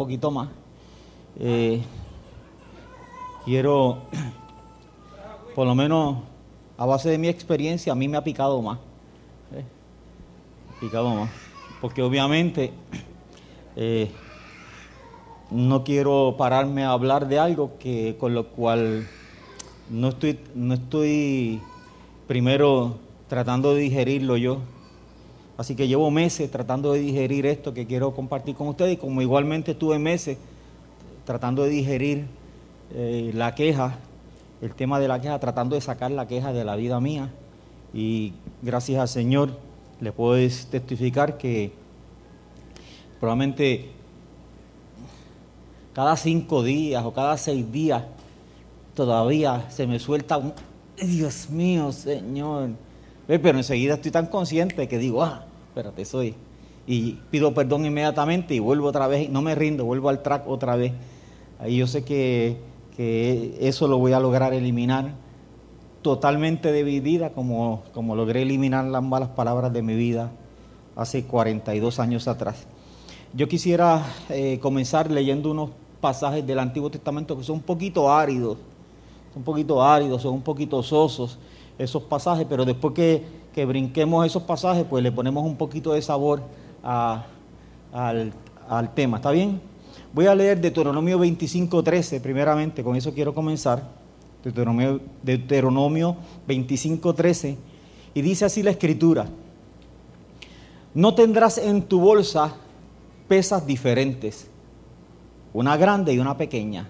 poquito más. Eh, quiero, por lo menos a base de mi experiencia, a mí me ha picado más. ¿eh? Picado más. Porque obviamente eh, no quiero pararme a hablar de algo que con lo cual no estoy, no estoy primero tratando de digerirlo yo. Así que llevo meses tratando de digerir esto que quiero compartir con ustedes y como igualmente tuve meses tratando de digerir eh, la queja, el tema de la queja, tratando de sacar la queja de la vida mía. Y gracias al Señor le puedo testificar que probablemente cada cinco días o cada seis días todavía se me suelta un, Dios mío, Señor. Pero enseguida estoy tan consciente que digo, ah, espérate, soy. Y pido perdón inmediatamente y vuelvo otra vez, no me rindo, vuelvo al track otra vez. Ahí yo sé que, que eso lo voy a lograr eliminar totalmente de mi vida, como, como logré eliminar las malas palabras de mi vida hace 42 años atrás. Yo quisiera eh, comenzar leyendo unos pasajes del Antiguo Testamento que son un poquito áridos, son un poquito áridos, son un poquito sosos esos pasajes, pero después que, que brinquemos esos pasajes, pues le ponemos un poquito de sabor al, al, tema. ¿Está bien? Voy a leer Deuteronomio 25.13 primeramente, con eso quiero comenzar. Deuteronomio, Deuteronomio 25.13 y dice así la escritura. No tendrás en tu bolsa pesas diferentes, una grande y una pequeña.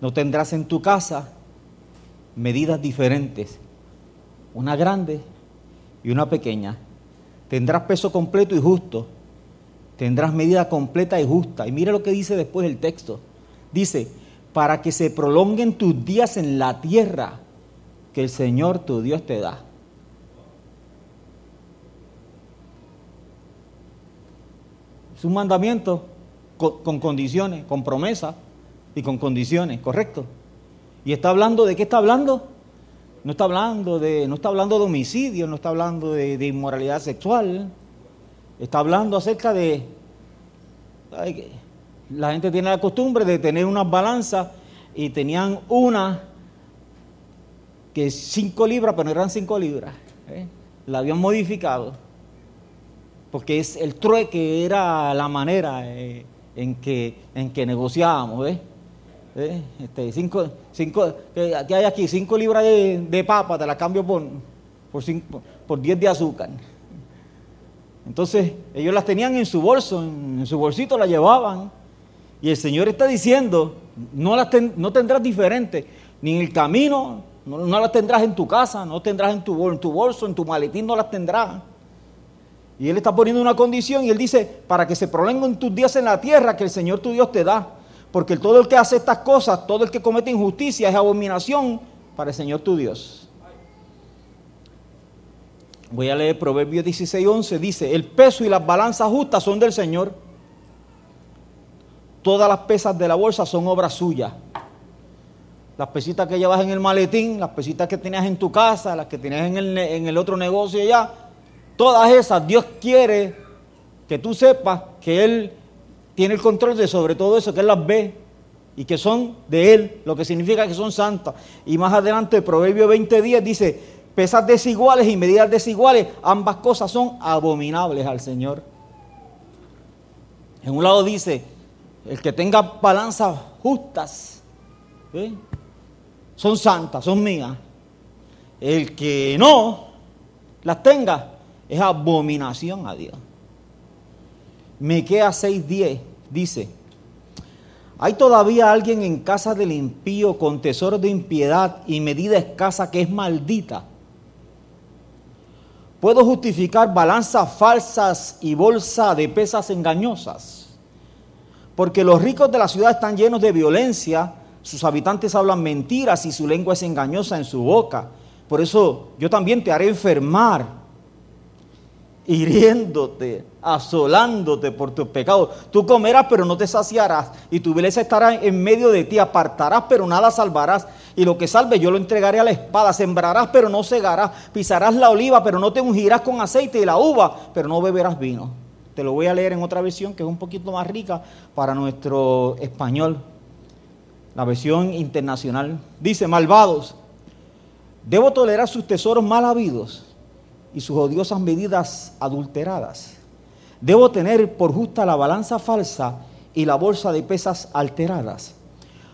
No tendrás en tu casa medidas diferentes, una grande y una pequeña. Tendrás peso completo y justo. Tendrás medida completa y justa. Y mire lo que dice después el texto. Dice, para que se prolonguen tus días en la tierra que el Señor tu Dios te da. Es un mandamiento con, con condiciones, con promesa y con condiciones, ¿correcto? Y está hablando de qué está hablando? No está hablando de, no está hablando de homicidio, no está hablando de, inmoralidad sexual. Está hablando acerca de la gente tiene la costumbre de tener unas balanzas y tenían una que es 5 libras, pero no eran 5 libras. ¿eh? La habían modificado. Porque es el trueque era la manera eh, en, que, en que negociábamos. ¿eh? ¿Eh? Este, cinco, cinco, hay aquí 5 libras de, papa, te la cambio por, por, cinco, por 10 de azúcar. Entonces ellos las tenían en su bolso, en, su bolsito la llevaban. Y el Señor está diciendo, no las no tendrás diferente, ni en el camino, no, las tendrás en tu casa, no tendrás en tu, en tu bolso, en tu maletín no las tendrás. Y Él está poniendo una condición y Él dice, para que se prolonguen tus días en la tierra que el Señor tu Dios te da. Porque todo el que hace estas cosas, todo el que comete injusticia es abominación para el Señor tu Dios. Voy a leer Proverbios 16, 11. Dice, el peso y las balanzas justas son del Señor. Todas las pesas de la bolsa son obra suya. Las pesitas que llevas en el maletín, las pesitas que tenías en tu casa, las que tenías en el, en el otro negocio allá, todas esas Dios quiere que tú sepas que Él tiene el control de sobre todo eso, que Él las ve y que son de Él, lo que significa que son santas. Y más adelante, el Proverbio 20.10 dice, pesas desiguales y medidas desiguales, ambas cosas son abominables al Señor. En un lado dice, el que tenga balanzas justas, son santas, son mías. El que no las tenga es abominación a Dios. Miquea 6:10 dice, ¿hay todavía alguien en casa del impío con tesoro de impiedad y medida escasa que es maldita? ¿Puedo justificar balanzas falsas y bolsa de pesas engañosas? Porque los ricos de la ciudad están llenos de violencia, sus habitantes hablan mentiras y su lengua es engañosa en su boca. Por eso yo también te haré enfermar hiriéndote, asolándote por tus pecados. Tú comerás, pero no te saciarás, y tu belleza estará en medio de ti. Apartarás, pero nada salvarás. Y lo que salve yo lo entregaré a la espada. Sembrarás, pero no cegarás. Pisarás la oliva, pero no te ungirás con aceite, y la uva, pero no beberás vino. te lo voy a leer en otra versión que es un poquito más rica para nuestro español, la versión internacional. Dice, malvados, debo tolerar sus tesoros mal habidos y sus odiosas medidas adulteradas. Debo tener por justa la balanza falsa y la bolsa de pesas alteradas.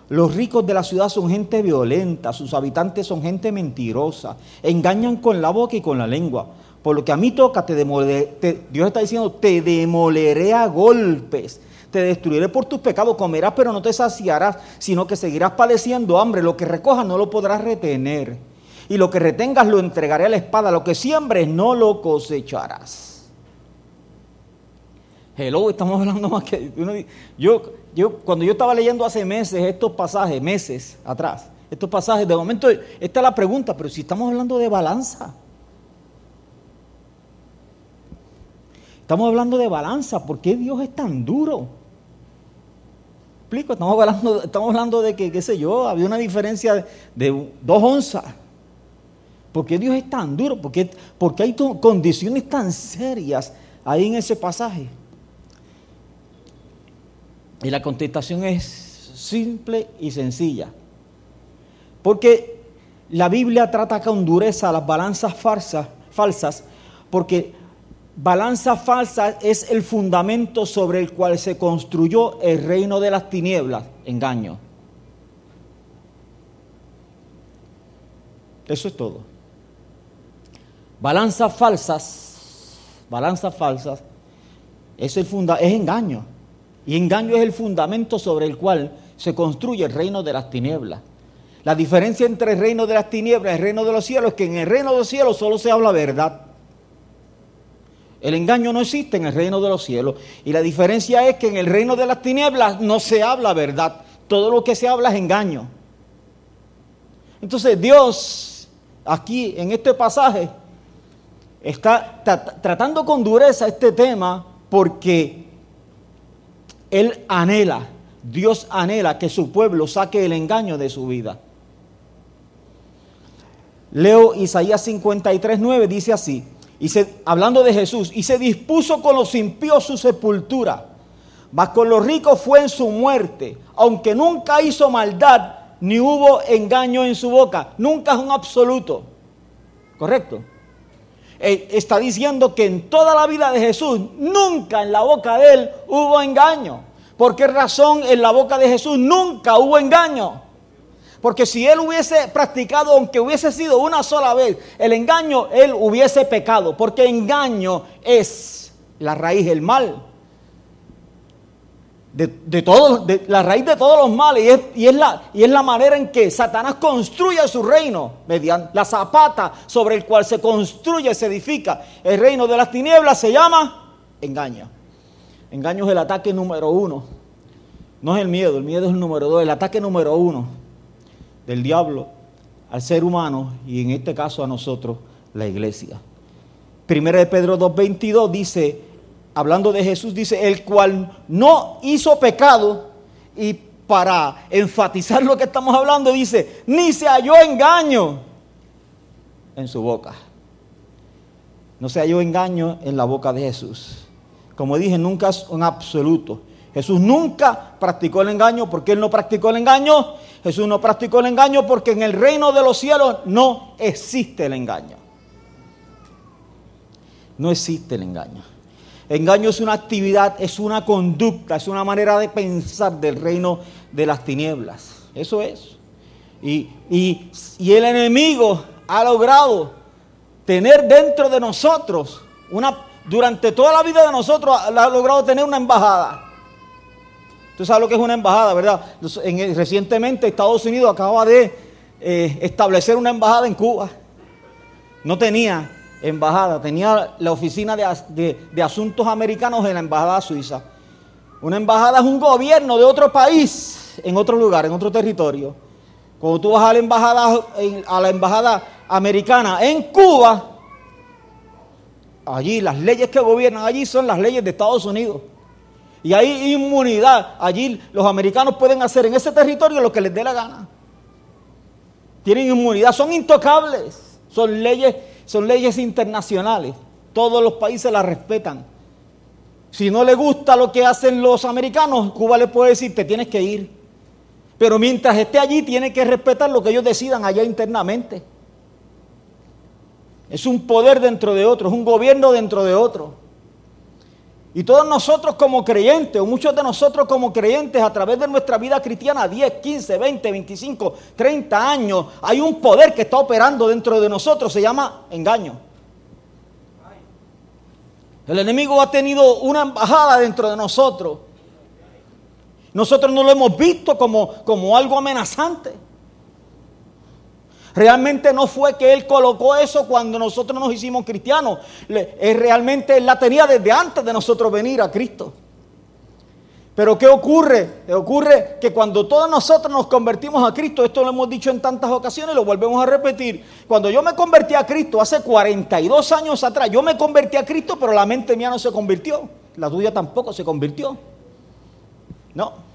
Los ricos de la ciudad son gente violenta, sus habitantes son gente mentirosa, engañan con la boca y con la lengua. Por lo que a mí toca, te Dios está diciendo, te demoleré a golpes, te destruiré por tus pecados, comerás pero no te saciarás, sino que seguirás padeciendo hambre, lo que recojas no lo podrás retener, y lo que retengas lo entregaré a la espada, lo que siembres no lo cosecharás. Hello, estamos hablando más que... yo, yo, cuando yo estaba leyendo hace meses estos pasajes, meses atrás, estos pasajes, de momento, esta es la pregunta, pero si estamos hablando de balanza, Estamos hablando de balanza. ¿Por qué Dios es tan duro? Explico, estamos hablando, estamos hablando de que, qué sé yo, había una diferencia de, dos onzas. ¿Por qué Dios es tan duro? ¿Por qué, porque hay condiciones tan serias ahí en ese pasaje? Y la contestación es simple y sencilla. Porque la Biblia trata con dureza las balanzas falsas, falsas porque Balanza falsa es el fundamento sobre el cual se construyó el reino de las tinieblas, engaño. Eso es todo. Balanzas falsas, balanzas falsas, es, es engaño. Y engaño es el fundamento sobre el cual se construye el reino de las tinieblas. La diferencia entre el reino de las tinieblas y el reino de los cielos es que en el reino de los cielos solo se habla verdad. El engaño no existe en el reino de los cielos. Y la diferencia es que en el reino de las tinieblas no se habla verdad. Todo lo que se habla es engaño. Entonces Dios, aquí en este pasaje, está tratando con dureza este tema porque Él anhela, Dios anhela que su pueblo saque el engaño de su vida. Leo Isaías 53, 9, dice así y hablando de Jesús, y se dispuso con los impíos su sepultura, mas con los ricos fue en su muerte, aunque nunca hizo maldad, ni hubo engaño en su boca, nunca es un absoluto, ¿correcto? Eh, está diciendo que en toda la vida de Jesús, nunca en la boca de él hubo engaño. ¿Por qué razón en la boca de Jesús nunca hubo engaño? Porque si él hubiese practicado, aunque hubiese sido una sola vez, el engaño, él hubiese pecado. Porque engaño es la raíz del mal. De, de la raíz de todos los males. Y es, la, y es la manera en que Satanás construye su reino. Mediante la zapata sobre el cual se construye, se edifica. El reino de las tinieblas se llama engaño. Engaño es el ataque número uno. No es el miedo, el miedo es el número dos. El ataque número uno del diablo al ser humano y en este caso a nosotros, la iglesia. Primera de Pedro 2.22 dice, hablando de Jesús, dice, el cual no hizo pecado y para enfatizar lo que estamos hablando dice, ni se halló engaño en su boca. No se halló engaño en la boca de Jesús. Como dije, nunca es un absoluto. Jesús nunca practicó el engaño. porque Él no practicó el engaño? Jesús no practicó el engaño porque en el reino de los cielos no existe el engaño. No existe el engaño. Engaño es una actividad, es una conducta, es una manera de pensar del reino de las tinieblas. Eso es. Y, el enemigo ha logrado tener dentro de nosotros, una, durante toda la vida de nosotros, ha logrado tener una embajada. Tú sabes lo que es una embajada, ¿verdad? recientemente Estados Unidos acaba de eh, establecer una embajada en Cuba. No tenía embajada, tenía la oficina de, de, asuntos americanos en la embajada suiza. Una embajada es un gobierno de otro país, en otro lugar, en otro territorio. Cuando tú vas a la embajada, a la embajada americana en Cuba, allí las leyes que gobiernan allí son las leyes de Estados Unidos. Y hay inmunidad. Allí los americanos pueden hacer en ese territorio lo que les dé la gana. Tienen inmunidad, son intocables. Son leyes, son leyes internacionales. Todos los países las respetan. Si no le gusta lo que hacen los americanos, Cuba le puede decir, te tienes que ir. Pero mientras esté allí, tiene que respetar lo que ellos decidan allá internamente. Es un poder dentro de otro, es un gobierno dentro de otro. Y todos nosotros como creyentes, o muchos de nosotros como creyentes, a través de nuestra vida cristiana, 10, 15, 20, 25, 30 años, hay un poder que está operando dentro de nosotros, se llama engaño. El enemigo ha tenido una embajada dentro de nosotros. Nosotros no lo hemos visto como, como algo amenazante. Realmente no fue que Él colocó eso cuando nosotros nos hicimos cristianos. Realmente Él la tenía desde antes de nosotros venir a Cristo. Pero ¿qué ocurre? Ocurre que cuando todos nosotros nos convertimos a Cristo, esto lo hemos dicho en tantas ocasiones, lo volvemos a repetir. Cuando yo me convertí a Cristo hace 42 años atrás, yo me convertí a Cristo, pero la mente mía no se convirtió. La tuya tampoco se convirtió. No.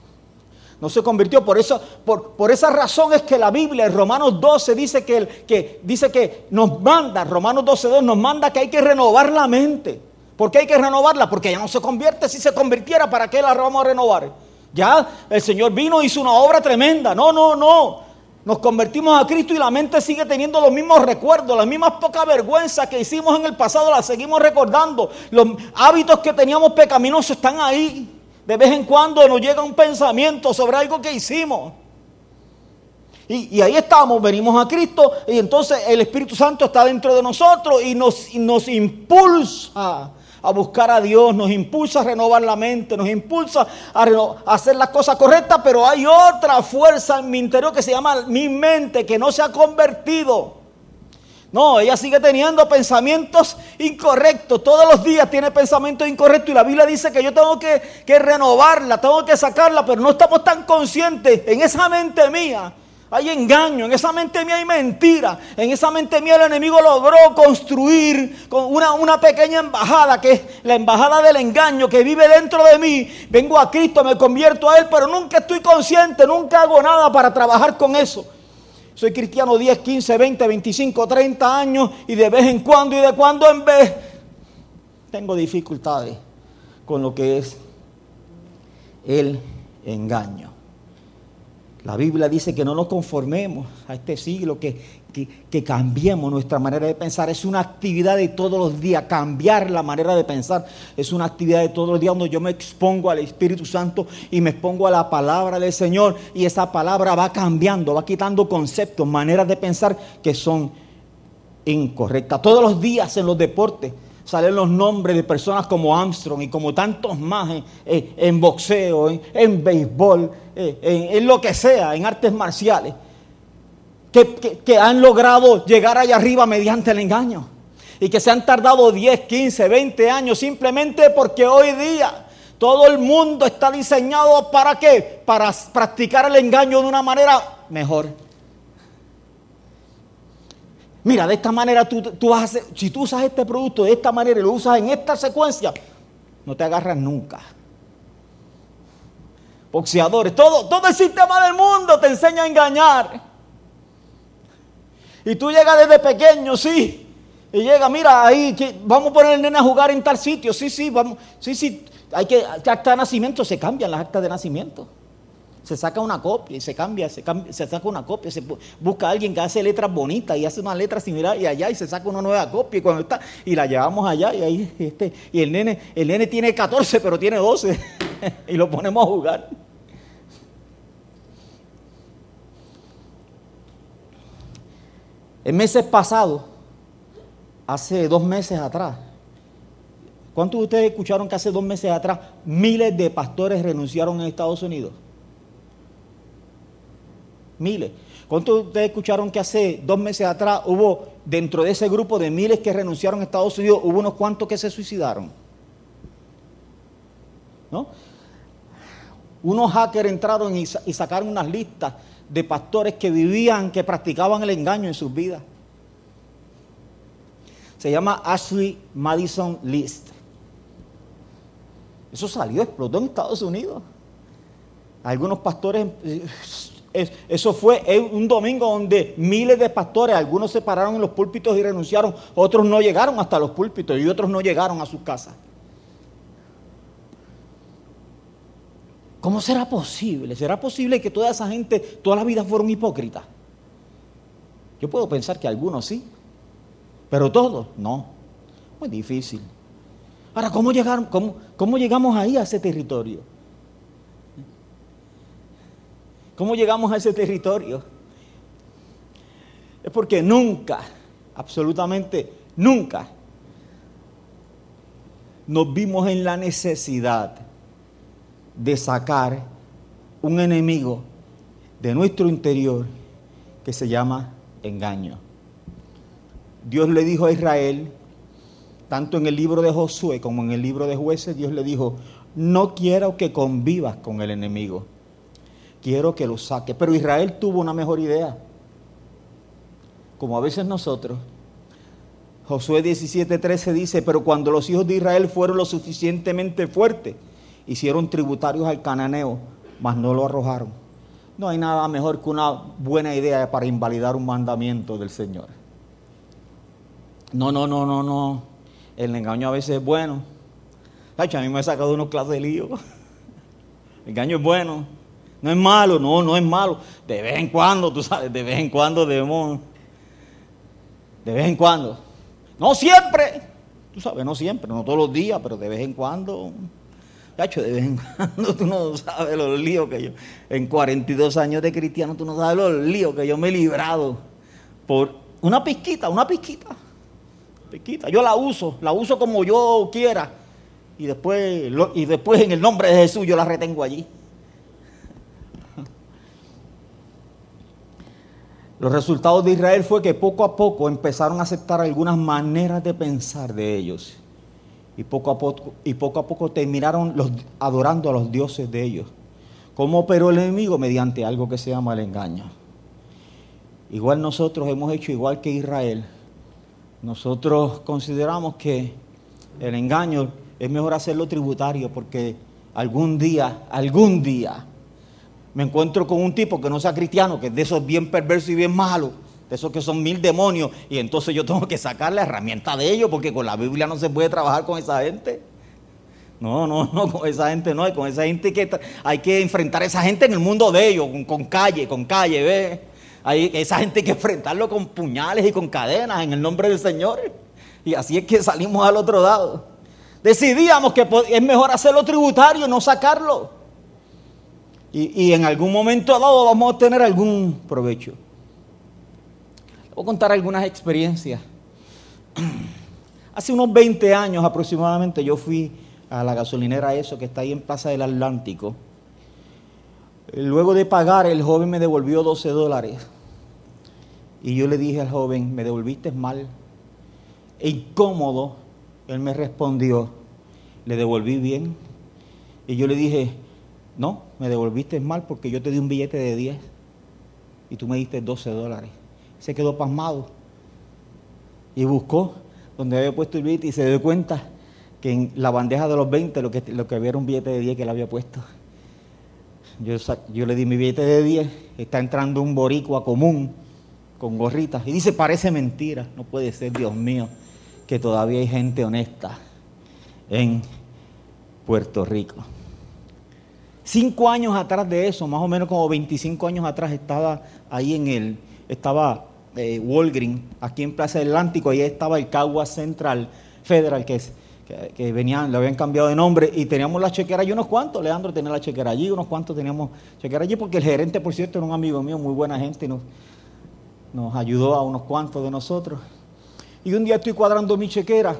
No se convirtió. Por, eso, por, por, esa razón es que la Biblia en Romanos 12 dice que, que, dice que nos manda, Romanos 12, nos manda que hay que renovar la mente. ¿Por qué hay que renovarla? Porque ya no se convierte. Si se convirtiera, ¿para qué la vamos a renovar? Ya el Señor vino, hizo una obra tremenda. No, no, no. Nos convertimos a Cristo y la mente sigue teniendo los mismos recuerdos, las mismas pocas vergüenzas que hicimos en el pasado, las seguimos recordando. Los hábitos que teníamos pecaminosos están ahí. De vez en cuando nos llega un pensamiento sobre algo que hicimos. Y, ahí estamos, venimos a Cristo y entonces el Espíritu Santo está dentro de nosotros y nos, impulsa a buscar a Dios, nos impulsa a renovar la mente, nos impulsa a, a, hacer las cosas correctas, pero hay otra fuerza en mi interior que se llama mi mente, que no se ha convertido. No, ella sigue teniendo pensamientos incorrectos. Todos los días tiene pensamientos incorrectos. Y la Biblia dice que yo tengo que, renovarla, tengo que sacarla, pero no estamos tan conscientes. En esa mente mía hay engaño, en esa mente mía hay mentira. En esa mente mía el enemigo logró construir con una, una pequeña embajada, que es la embajada del engaño que vive dentro de mí. Vengo a Cristo, me convierto a Él, pero nunca estoy consciente, nunca hago nada para trabajar con eso. Soy cristiano 10, 15, 20, 25, 30 años y de vez en cuando y de cuando en vez tengo dificultades con lo que es el engaño. La Biblia dice que no nos conformemos a este siglo, que, que, cambiemos nuestra manera de pensar. Es una actividad de todos los días. Cambiar la manera de pensar es una actividad de todos los días donde yo me expongo al Espíritu Santo y me expongo a la palabra del Señor. Y esa palabra va cambiando, va quitando conceptos, maneras de pensar que son incorrectas. Todos los días en los deportes salen los nombres de personas como Armstrong y como tantos más en, boxeo, en, béisbol, en lo que sea, en artes marciales que, han logrado llegar allá arriba mediante el engaño. Y que se han tardado 10, 15, 20 años simplemente porque hoy día todo el mundo está diseñado para qué? Para practicar el engaño de una manera mejor. Mira, de esta manera tú, tú vas si tú usas este producto de esta manera y lo usas en esta secuencia, no te agarras nunca. Boxeadores, todo, todo el sistema del mundo te enseña a engañar. Y tú llegas desde pequeño, sí. Y llega, mira, ahí, vamos a poner el nene a jugar en tal sitio. Sí, sí, vamos. Sí, sí. Hay que, acta de nacimiento, se cambian las actas de nacimiento. Se saca una copia y se cambia, se, se saca una copia, se busca a alguien que hace letras bonitas y hace una letra similar y allá y se saca una nueva copia y cuando está, y la llevamos allá y ahí, este, y el nene, el nene tiene 14 pero tiene 12 y lo ponemos a jugar. En meses pasados, hace dos meses atrás, ¿cuántos de ustedes escucharon que hace dos meses atrás miles de pastores renunciaron en Estados Unidos? Miles. ¿Cuántos de ustedes escucharon que hace dos meses atrás hubo, dentro de ese grupo de miles que renunciaron en Estados Unidos, hubo unos cuantos que se suicidaron? ¿No? Unos hackers entraron y sacaron unas listas de pastores que vivían, que practicaban el engaño en sus vidas. Se llama Ashley Madison List. Eso salió, explotó en Estados Unidos. Algunos pastores, eso fue un domingo donde miles de pastores, algunos se pararon en los púlpitos y renunciaron, otros no llegaron hasta los púlpitos y otros no llegaron a sus casas. ¿Cómo será posible? ¿Será posible que toda esa gente, toda la vida fueron hipócritas? Yo puedo pensar que algunos sí, pero todos no. Muy difícil. Ahora, ¿cómo, llegaron, cómo, cómo llegamos ahí a ese territorio? ¿Cómo llegamos a ese territorio? Es porque nunca, absolutamente nunca, nos vimos en la necesidad de sacar un enemigo de nuestro interior que se llama engaño. Dios le dijo a Israel, tanto en el libro de Josué como en el libro de jueces, Dios le dijo, no quiero que convivas con el enemigo, quiero que lo saques. Pero Israel tuvo una mejor idea, como a veces nosotros. Josué 17:13 dice, pero cuando los hijos de Israel fueron lo suficientemente fuertes, hicieron tributarios al cananeo, mas no lo arrojaron. No hay nada mejor que una buena idea para invalidar un mandamiento del Señor. No, no, no, no, no. El engaño a veces es bueno. A mí me ha sacado unos clases de lío. El engaño es bueno. No es malo, no, no es malo. De vez en cuando, tú sabes, de vez en cuando debemos. De vez en cuando. No siempre. Tú sabes, no siempre, no todos los días, pero de vez en cuando. Cacho, de vez en cuando tú no sabes los líos que yo, en 42 años de cristiano, tú no sabes los líos que yo me he librado por una pizquita, una pizquita, pizquita. Yo la uso, la uso como yo quiera y después, y después en el nombre de Jesús yo la retengo allí. Los resultados de Israel fue que poco a poco empezaron a aceptar algunas maneras de pensar de ellos y poco a poco, y poco, a poco terminaron los, adorando a los dioses de ellos. ¿Cómo operó el enemigo? Mediante algo que se llama el engaño. Igual nosotros hemos hecho igual que Israel. Nosotros consideramos que el engaño es mejor hacerlo tributario porque algún día, algún día, me encuentro con un tipo que no sea cristiano, que es de esos bien perversos y bien malos de esos que son mil demonios, y entonces yo tengo que sacar la herramienta de ellos, porque con la Biblia no se puede trabajar con esa gente. No, no, no, con esa gente no, con esa gente que hay que enfrentar a esa gente en el mundo de ellos, con, calle, con calle, ¿ves? Hay, esa gente hay que enfrentarlo con puñales y con cadenas en el nombre del Señor. Y así es que salimos al otro lado. Decidíamos que es mejor hacerlo tributario, no sacarlo. Y, en algún momento dado vamos a tener algún provecho. Voy a contar algunas experiencias. Hace unos 20 años aproximadamente yo fui a la gasolinera eso que está ahí en Plaza del Atlántico. Luego de pagar, el joven me devolvió 12 dólares. Y yo le dije al joven, me devolviste mal. E incómodo, él me respondió, le devolví bien. Y yo le dije, no, me devolviste mal porque yo te di un billete de 10 y tú me diste 12 dólares se quedó pasmado y buscó donde había puesto el billete y se dio cuenta que en la bandeja de los 20 lo que, lo que había era un billete de 10 que él había puesto. Yo, yo le di mi billete de 10, está entrando un boricua común con gorritas y dice, parece mentira, no puede ser, Dios mío, que todavía hay gente honesta en Puerto Rico. Cinco años atrás de eso, más o menos como 25 años atrás, estaba ahí en el, estaba eh, Walgreen, aquí en Plaza Atlántico, ahí estaba el Cagua Central Federal, que, es, que, venían, le habían cambiado de nombre, y teníamos la chequera allí unos cuantos, Leandro tenía la chequera allí, unos cuantos teníamos chequera allí, porque el gerente, por cierto, era un amigo mío, muy buena gente, nos, nos ayudó a unos cuantos de nosotros. Y un día estoy cuadrando mi chequera,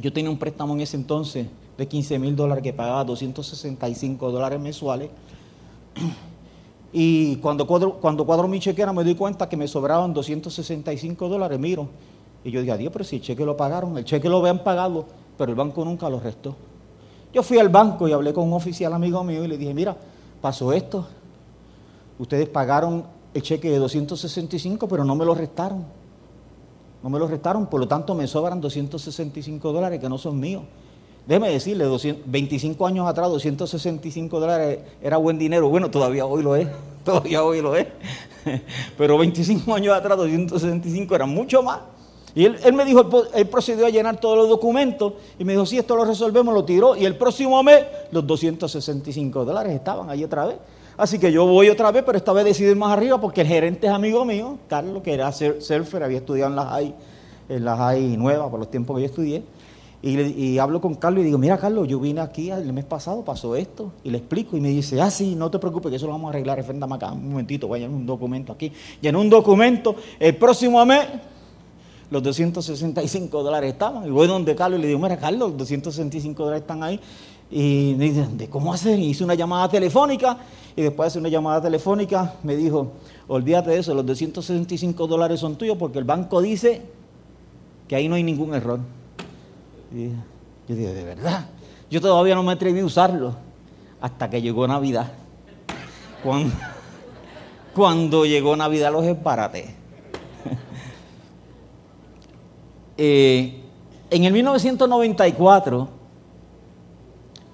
yo tenía un préstamo en ese entonces de 15 mil dólares que pagaba 265 dólares mensuales. Y cuando cuadro, cuando cuadro mi chequera me doy cuenta que me sobraban 265 dólares, miro. Y yo digo, Dios, pero si el cheque lo pagaron, el cheque lo habían pagado, pero el banco nunca lo restó. Yo fui al banco y hablé con un oficial amigo mío y le dije, mira, pasó esto. Ustedes pagaron el cheque de 265, pero no me lo restaron. No me lo restaron, por lo tanto me sobran 265 dólares que no son míos. Déjeme decirle, 25 años atrás 265 dólares era buen dinero. Bueno, todavía hoy lo es, todavía hoy lo es. Pero 25 años atrás 265 era mucho más. Y él, me dijo, él procedió a llenar todos los documentos y me dijo, si esto lo resolvemos, lo tiró. Y el próximo mes los 265 dólares estaban ahí otra vez. Así que yo voy otra vez, pero esta vez decidí ir más arriba porque el gerente es amigo mío, Carlos, que era surfer, había estudiado en la high, en la high nueva por los tiempos que yo estudié. Y, hablo con Carlos y digo, mira Carlos, yo vine aquí el mes pasado, pasó esto, y le explico, y me dice, ah, sí, no te preocupes, que eso lo vamos a arreglar, refréndame acá, un momentito, voy a llenar un documento aquí. Llenó un documento, el próximo mes, los 265 dólares estaban, y voy donde Carlos y le digo, mira Carlos, los 265 dólares están ahí, y me dice, ¿de cómo hacer? Y hice una llamada telefónica, y después de hacer una llamada telefónica, me dijo, olvídate de eso, los 265 dólares son tuyos, porque el banco dice que ahí no hay ningún error. Yo dije, de verdad, yo todavía no me atreví a usarlo hasta que llegó Navidad. Cuando, cuando llegó Navidad los esparaté. Eh, en el 1994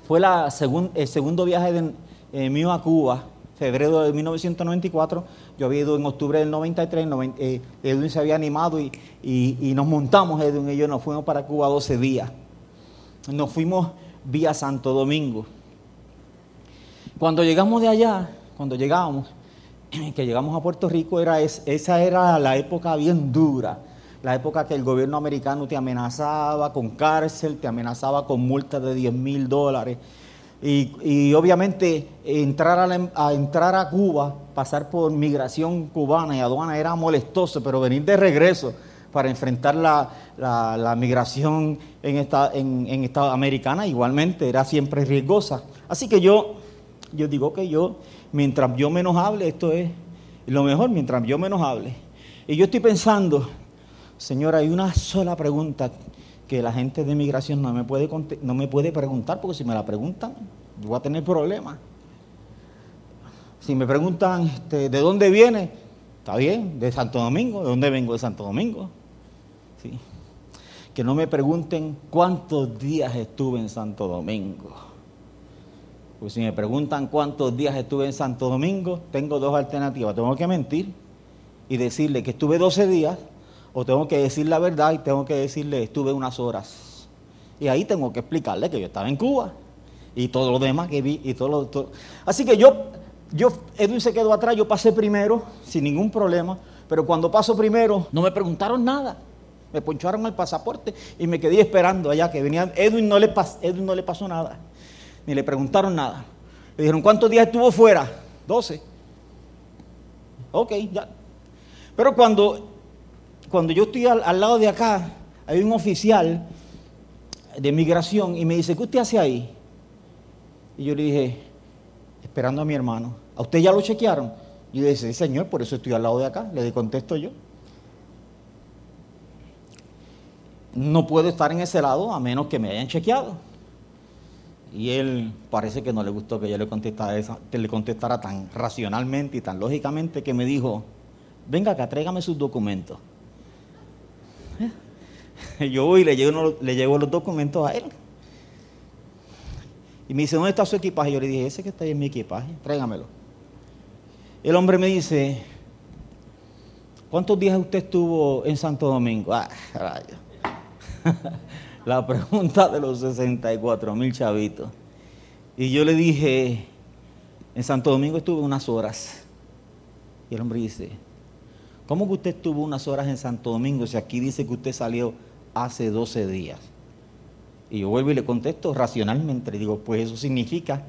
fue la el segundo viaje eh, mío a Cuba, febrero de 1994. Yo había ido en octubre del 93, eh, Edwin se había animado y, y, nos montamos, Edwin y yo nos fuimos para Cuba 12 días. Nos fuimos vía Santo Domingo. Cuando llegamos de allá, cuando llegamos, que llegamos a Puerto Rico, era esa era la época bien dura. La época que el gobierno americano te amenazaba con cárcel, te amenazaba con multas de 10 mil dólares. Y, obviamente entrar a, entrar a Cuba, pasar por migración cubana y aduana era molestoso, pero venir de regreso para enfrentar la, migración en esta, en, en americana igualmente era siempre riesgosa. Así que yo, yo digo que yo, mientras yo menos hable, esto es lo mejor, mientras yo menos hable. Y yo estoy pensando, Señor, hay una sola pregunta que la gente de migración no me puede, no me puede preguntar, porque si me la preguntan, voy a tener problemas. Si me preguntan este, de dónde viene, está bien, de Santo Domingo, ¿de dónde vengo? De Santo Domingo. Que no me pregunten cuántos días estuve en Santo Domingo. Pues si me preguntan cuántos días estuve en Santo Domingo, tengo dos alternativas. Tengo que mentir y decirle que estuve 12 días, o tengo que decir la verdad y tengo que decirle estuve unas horas. Y ahí tengo que explicarle que yo estaba en Cuba y todo lo demás que vi y todo lo Así que yo, yo, Edwin se quedó atrás, yo pasé primero sin ningún problema, pero cuando paso primero no me preguntaron nada. Me poncharon el pasaporte y me quedé esperando allá que venían. Edwin no le, Edwin no le pasó nada, ni le preguntaron nada. Le dijeron, ¿cuántos días estuvo fuera? 12. Ok, ya. Pero cuando, cuando yo estoy al, lado de acá, hay un oficial de migración y me dice, ¿qué usted hace ahí? Y yo le dije, esperando a mi hermano, ¿a usted ya lo chequearon? Y yo dije, señor, por eso estoy al lado de acá, le contesto yo. no puedo estar en ese lado a menos que me hayan chequeado. Y él parece que no le gustó que yo le contestara, que le contestara tan racionalmente y tan lógicamente que me dijo, venga acá, tráigame sus documentos. Yo voy y le le llevo los documentos a él. Y me dice, ¿dónde está su equipaje? Yo le dije, ese que está ahí en mi equipaje, tráigamelo. El hombre me dice, ¿cuántos días usted estuvo en Santo Domingo? Ah, la pregunta de los 64 mil chavitos. Y yo le dije, en Santo Domingo estuve unas horas. Y el hombre dice, ¿cómo que usted estuvo unas horas en Santo Domingo si aquí dice que usted salió hace 12 días? Y yo vuelvo y le contesto racionalmente, digo, pues eso significa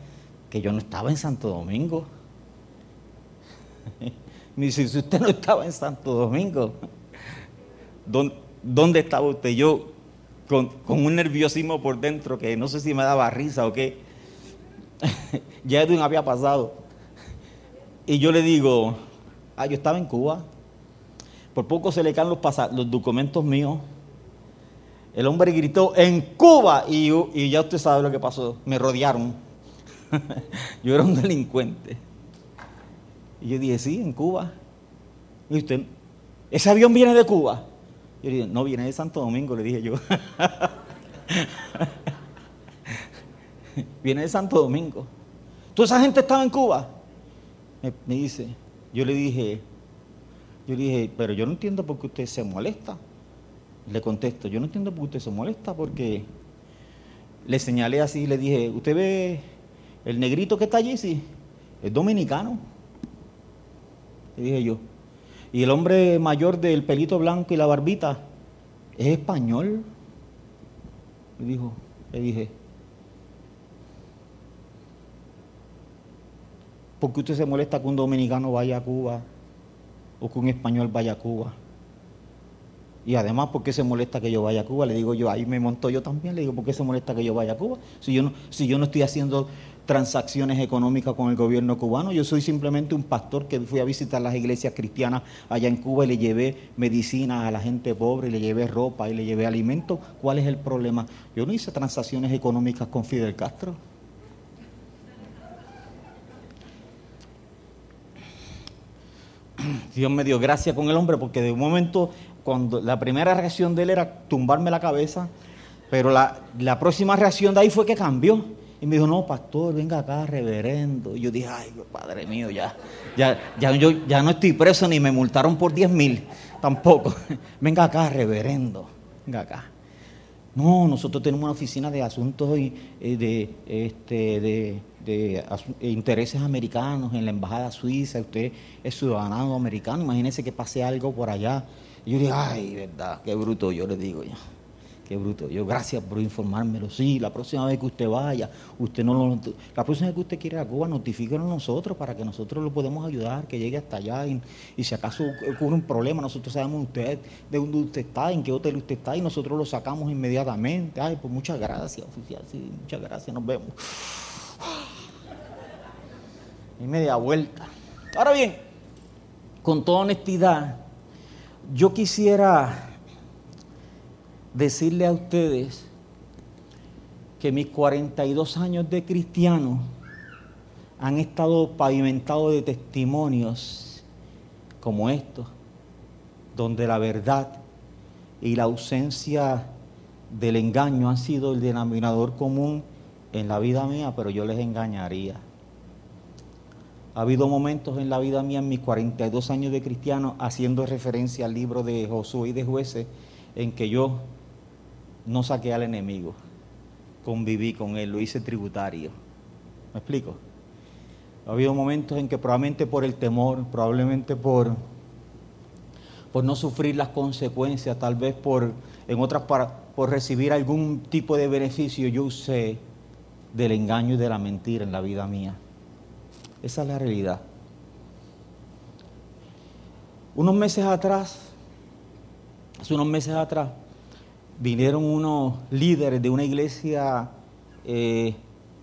que yo no estaba en Santo Domingo. Me dice, si usted no estaba en Santo Domingo, ¿dónde, estaba usted? Yo con, un nerviosismo por dentro que no sé si me daba risa o qué. ya Edwin había pasado. Y yo le digo, ah, yo estaba en Cuba. Por poco se le caen los, los documentos míos. El hombre gritó, en Cuba. Y, y ya usted sabe lo que pasó. Me rodearon. yo era un delincuente. Y yo dije, sí, en Cuba. Y usted, ese avión viene de Cuba. Yo dije, no, viene de Santo Domingo, le dije yo. viene de Santo Domingo. ¿Toda esa gente estaba en Cuba? Me, dice, yo le dije, yo le dije, pero yo no entiendo por qué usted se molesta. Le contesto, yo no entiendo por qué usted se molesta porque le señalé así, le dije, ¿usted ve el negrito que está allí? Sí, es dominicano. Le dije yo. Y el hombre mayor del pelito blanco y la barbita es español. Le dijo, le dije, ¿por qué usted se molesta que un dominicano vaya a Cuba o que un español vaya a Cuba? Y además, ¿por qué se molesta que yo vaya a Cuba? Le digo yo, ahí me monto yo también, le digo, ¿por qué se molesta que yo vaya a Cuba? Si yo no, si yo no estoy haciendo transacciones económicas con el gobierno cubano, yo soy simplemente un pastor que fui a visitar las iglesias cristianas allá en Cuba y le llevé medicina a la gente pobre, y le llevé ropa y le llevé alimento. ¿Cuál es el problema? Yo no hice transacciones económicas con Fidel Castro. Dios me dio gracia con el hombre porque de un momento cuando la primera reacción de él era tumbarme la cabeza, pero la, próxima reacción de ahí fue que cambió. Y me dijo, no, pastor, venga acá, reverendo. Y yo dije, ay, padre mío, ya, ya, ya, yo, ya no estoy preso ni me multaron por 10 mil, tampoco. venga acá, reverendo, venga acá. No, nosotros tenemos una oficina de asuntos eh, de, este, de, de, intereses americanos en la embajada suiza. Usted es ciudadano americano, imagínese que pase algo por allá y yo dije, ay, verdad, qué bruto, yo le digo ya. Qué bruto. Yo, gracias por informármelo. Sí, la próxima vez que usted vaya, usted no. La próxima vez que usted quiera a Cuba, notifíquenos nosotros para que nosotros lo podamos ayudar, que llegue hasta allá. Y, si acaso ocurre un problema, nosotros sabemos usted de dónde usted está, en qué hotel usted está, y nosotros lo sacamos inmediatamente. Ay, pues muchas gracias, oficial. Sí, muchas gracias, nos vemos. Y media vuelta. Ahora bien, con toda honestidad, yo quisiera decirle a ustedes que mis 42 años de cristiano han estado pavimentados de testimonios como estos, donde la verdad y la ausencia del engaño han sido el denominador común en la vida mía, pero yo les engañaría. Ha habido momentos en la vida mía, en mis 42 años de cristiano, haciendo referencia al libro de Josué y de jueces, en que yo no saqué al enemigo, conviví con él, lo hice tributario. ¿Me explico? Ha habido momentos en que probablemente por el temor, probablemente por, por no sufrir las consecuencias, tal vez por, en otras por recibir algún tipo de beneficio, yo usé del engaño y de la mentira en la vida mía. Esa es la realidad. Unos meses atrás, hace unos meses atrás, vinieron unos líderes de una iglesia eh,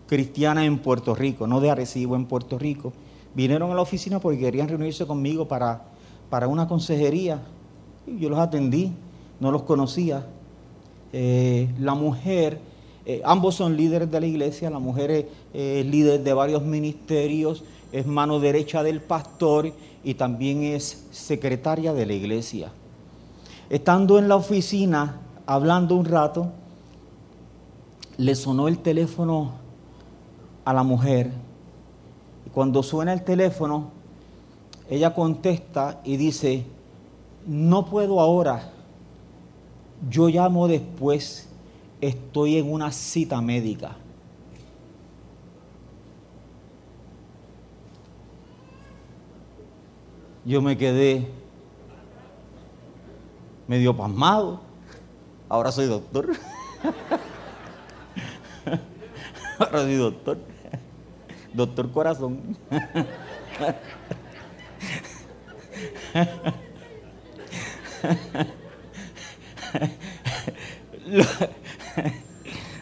cristiana en Puerto Rico, no de Arecibo, en Puerto Rico. Vinieron a la oficina porque querían reunirse conmigo para, para una consejería. Yo los atendí, no los conocía. Eh, la mujer eh, ambos son líderes de la iglesia, la mujer es líder de varios ministerios, es mano derecha del pastor y también es secretaria de la iglesia. Estando en la oficina, hablando un rato, le sonó el teléfono a la mujer. Y cuando suena el teléfono, ella contesta y dice, no puedo ahora, yo llamo después estoy en una cita médica. Yo me quedé medio pasmado. Ahora soy doctor. Ahora soy doctor. Doctor corazón.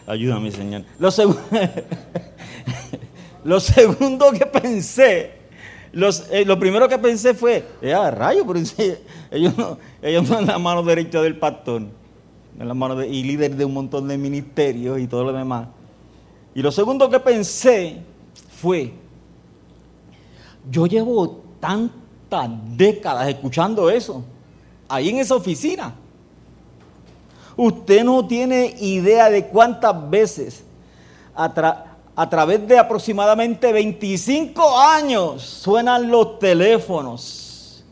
Ayúdame, Señor. Lo, lo segundo que pensé, eh, lo primero que pensé fue, eh, rayo, pero ellos no, ellos son la mano derecha del pastor, la mano y líder de un montón de ministerios y todo lo demás. Y lo segundo que pensé fue, yo llevo tantas décadas escuchando eso, ahí en esa oficina. Usted no tiene idea de cuántas veces a, través de aproximadamente 25 años suenan los teléfonos.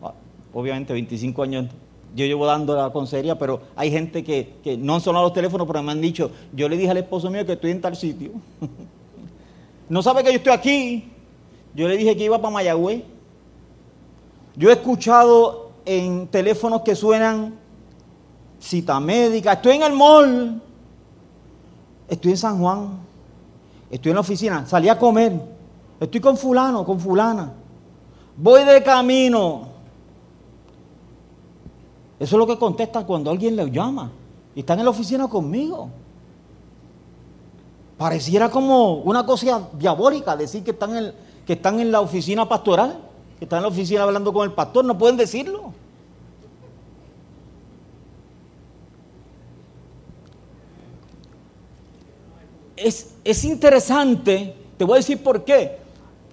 Ah, obviamente 25 años yo llevo dando la consejería, pero hay gente que, no han sonado los teléfonos, pero me han dicho, yo le dije al esposo mío que estoy en tal sitio. no sabe que yo estoy aquí. Yo le dije que iba para Mayagüez. Yo he escuchado en teléfonos que suenan cita médica, estoy en el mall, estoy en San Juan, estoy en la oficina, salí a comer, estoy con fulano, con fulana, voy de camino. Eso es lo que contesta cuando alguien le llama y están en la oficina conmigo. Pareciera como una cosa diabólica decir que están en, que están en la oficina pastoral, que están en la oficina hablando con el pastor, no pueden decirlo. Es, interesante, te voy a decir por qué.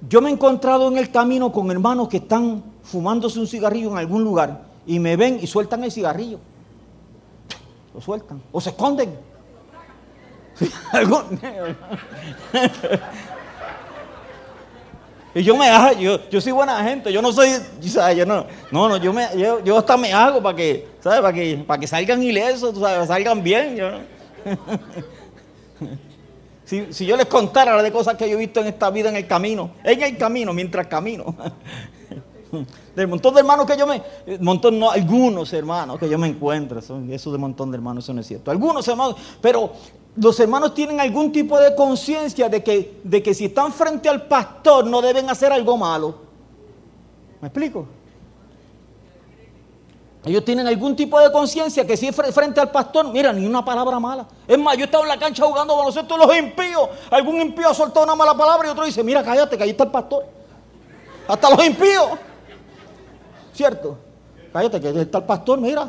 Yo me he encontrado en el camino con hermanos que están fumándose un cigarrillo en algún lugar y me ven y sueltan el cigarrillo. Lo sueltan. O se esconden. y yo me hago, yo, yo soy buena gente, yo no soy, yo no, no, no, yo me, yo, yo hasta me hago para que, ¿sabes? Para que, para que salgan ilesos, ¿sabes? salgan bien. si, yo les contara de cosas que yo he visto en esta vida en el camino, en el camino, mientras camino. Del montón de hermanos que yo me. Montón, no, algunos hermanos que yo me encuentro. Eso de montón de hermanos, eso no es cierto. Algunos hermanos, pero los hermanos tienen algún tipo de conciencia de que, de que si están frente al pastor no deben hacer algo malo. ¿Me explico? Ellos tienen algún tipo de conciencia que si frente al pastor, mira, ni una palabra mala. Es más, yo estaba en la cancha jugando baloncesto los impíos. Algún impío ha soltado una mala palabra y otro dice, mira, cállate, que ahí está el pastor. Hasta los impíos. ¿Cierto? Cállate, que ahí está el pastor, mira.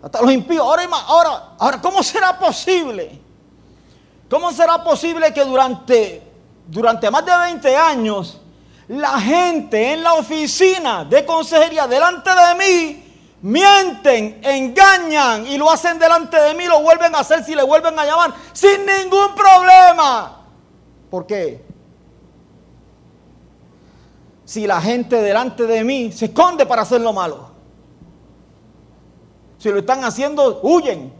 Hasta los impíos. Ahora, ahora, ahora, ¿cómo será posible? ¿Cómo será posible que durante, durante más de 20 años la gente en la oficina de consejería delante de mí mienten, engañan y lo hacen delante de mí, lo vuelven a hacer si le vuelven a llamar sin ningún problema. ¿Por qué? Si la gente delante de mí se esconde para hacer lo malo. Si lo están haciendo, huyen.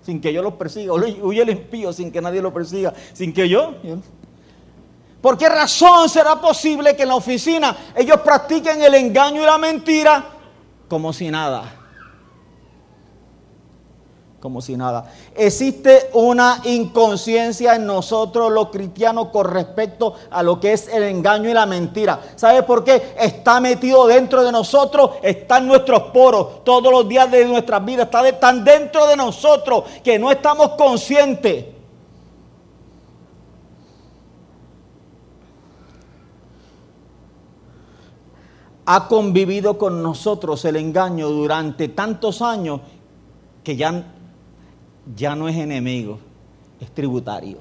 Sin que yo los persiga. Huye el impío sin que nadie lo persiga. Sin que yo ¿Por qué razón será posible que en la oficina ellos practiquen el engaño y la mentira como si nada? Como si nada. Existe una inconsciencia en nosotros los cristianos con respecto a lo que es el engaño y la mentira. ¿Sabe por qué? Está metido dentro de nosotros, está en nuestros poros, todos los días de nuestras vidas, está tan dentro de nosotros que no estamos conscientes. Ha convivido con nosotros el engaño durante tantos años que ya, ya no es enemigo, es tributario.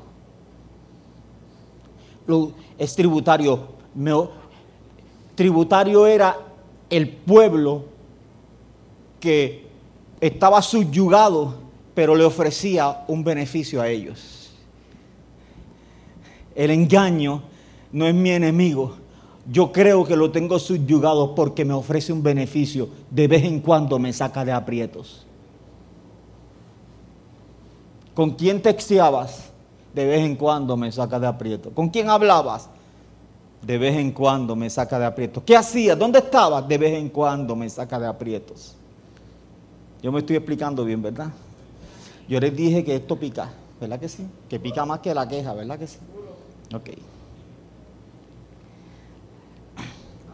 Es tributario. tributario era el pueblo que estaba subyugado, pero le ofrecía un beneficio a ellos. El engaño no es mi enemigo, yo creo que lo tengo subyugado porque me ofrece un beneficio. De vez en cuando me saca de aprietos. ¿Con quién texteabas? De vez en cuando me saca de aprietos. ¿Con quién hablabas? De vez en cuando me saca de aprietos. ¿Qué hacías? ¿Dónde estabas? De vez en cuando me saca de aprietos. Yo me estoy explicando bien, ¿verdad? Yo les dije que esto pica, ¿verdad que sí? Que pica más que la queja, ¿verdad que sí? Ok.